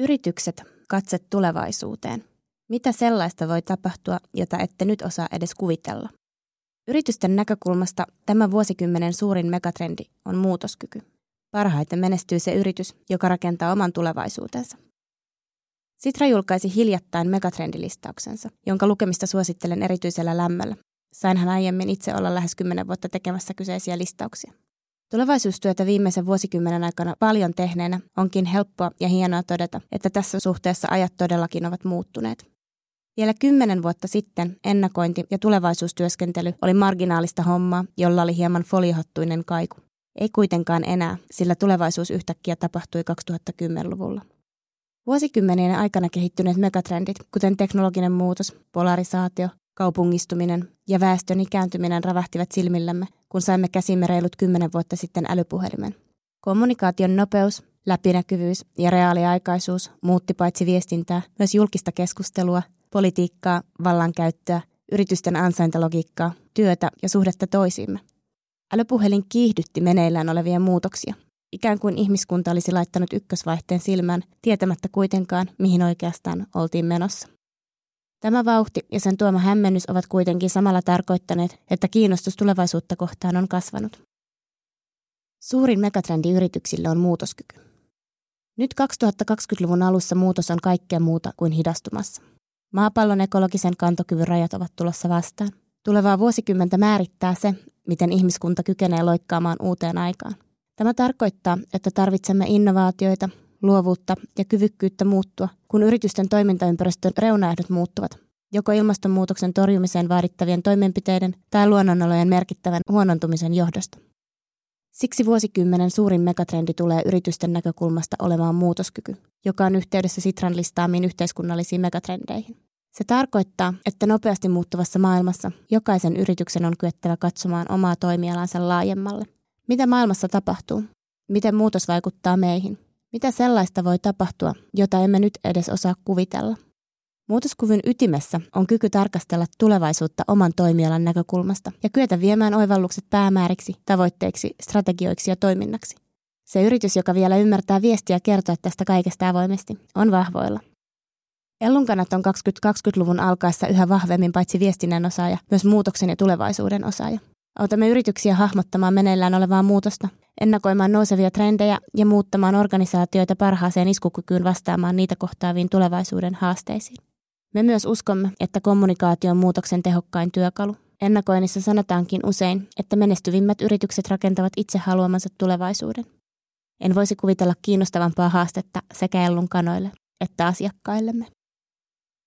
Yritykset, katse tulevaisuuteen. Mitä sellaista voi tapahtua, jota ette nyt osaa edes kuvitella? Yritysten näkökulmasta tämä vuosikymmenen suurin megatrendi on muutoskyky. Parhaiten menestyy se yritys, joka rakentaa oman tulevaisuutensa. Sitra julkaisi hiljattain megatrendilistauksensa, jonka lukemista suosittelen erityisellä lämmöllä. Sainhan aiemmin itse olla lähes kymmenen vuotta tekemässä kyseisiä listauksia. Tulevaisuustyötä viimeisen vuosikymmenen aikana paljon tehneenä onkin helppoa ja hienoa todeta, että tässä suhteessa ajat todellakin ovat muuttuneet. Vielä kymmenen vuotta sitten ennakointi ja tulevaisuustyöskentely oli marginaalista hommaa, jolla oli hieman foliohattuinen kaiku. Ei kuitenkaan enää, sillä tulevaisuus yhtäkkiä tapahtui 2010-luvulla. Vuosikymmenien aikana kehittyneet megatrendit, kuten teknologinen muutos, polarisaatio, kaupungistuminen ja väestön ikääntyminen rävähtivät silmillämme, kun saimme käsimme reilut kymmenen vuotta sitten älypuhelimen. Kommunikaation nopeus, läpinäkyvyys ja reaaliaikaisuus muutti paitsi viestintää, myös julkista keskustelua, politiikkaa, vallankäyttöä, yritysten ansaintalogiikkaa, työtä ja suhdetta toisiimme. Älypuhelin kiihdytti meneillään olevia muutoksia, ikään kuin ihmiskunta olisi laittanut ykkösvaihteen silmään, tietämättä kuitenkaan, mihin oikeastaan oltiin menossa. Tämä vauhti ja sen tuoma hämmennys ovat kuitenkin samalla tarkoittaneet, että kiinnostus tulevaisuutta kohtaan on kasvanut. Suurin megatrendi yrityksille on muutoskyky. Nyt 2020-luvun alussa muutos on kaikkea muuta kuin hidastumassa. Maapallon ekologisen kantokyvyn rajat ovat tulossa vastaan. Tulevaa vuosikymmentä määrittää se, miten ihmiskunta kykenee loikkaamaan uuteen aikaan. Tämä tarkoittaa, että tarvitsemme innovaatioita, luovuutta ja kyvykkyyttä muuttua, kun yritysten toimintaympäristön reunaehdot muuttuvat, joko ilmastonmuutoksen torjumiseen vaadittavien toimenpiteiden tai luonnonolojen merkittävän huonontumisen johdosta. Siksi vuosikymmenen suurin megatrendi tulee yritysten näkökulmasta olemaan muutoskyky, joka on yhteydessä Sitran listaamiin yhteiskunnallisiin megatrendeihin. Se tarkoittaa, että nopeasti muuttuvassa maailmassa jokaisen yrityksen on kyettävä katsomaan omaa toimialansa laajemmalle. Mitä maailmassa tapahtuu? Miten muutos vaikuttaa meihin? Mitä sellaista voi tapahtua, jota emme nyt edes osaa kuvitella? Muutoskyvyn ytimessä on kyky tarkastella tulevaisuutta oman toimialan näkökulmasta ja kyetä viemään oivallukset päämääriksi, tavoitteiksi, strategioiksi ja toiminnaksi. Se yritys, joka vielä ymmärtää viestiä kertoa tästä kaikesta avoimesti, on vahvoilla. Ellunkanat on 2020-luvun alkaessa yhä vahvemmin paitsi viestinnän osaaja, myös muutoksen ja tulevaisuuden osaaja. Autamme yrityksiä hahmottamaan meneillään olevaa muutosta, ennakoimaan nousevia trendejä ja muuttamaan organisaatioita parhaaseen iskukykyyn vastaamaan niitä kohtaaviin tulevaisuuden haasteisiin. Me myös uskomme, että kommunikaatio on muutoksen tehokkain työkalu. Ennakoinnissa sanotaankin usein, että menestyvimmät yritykset rakentavat itse haluamansa tulevaisuuden. En voisi kuvitella kiinnostavampaa haastetta sekä Ellun kanoille että asiakkaillemme.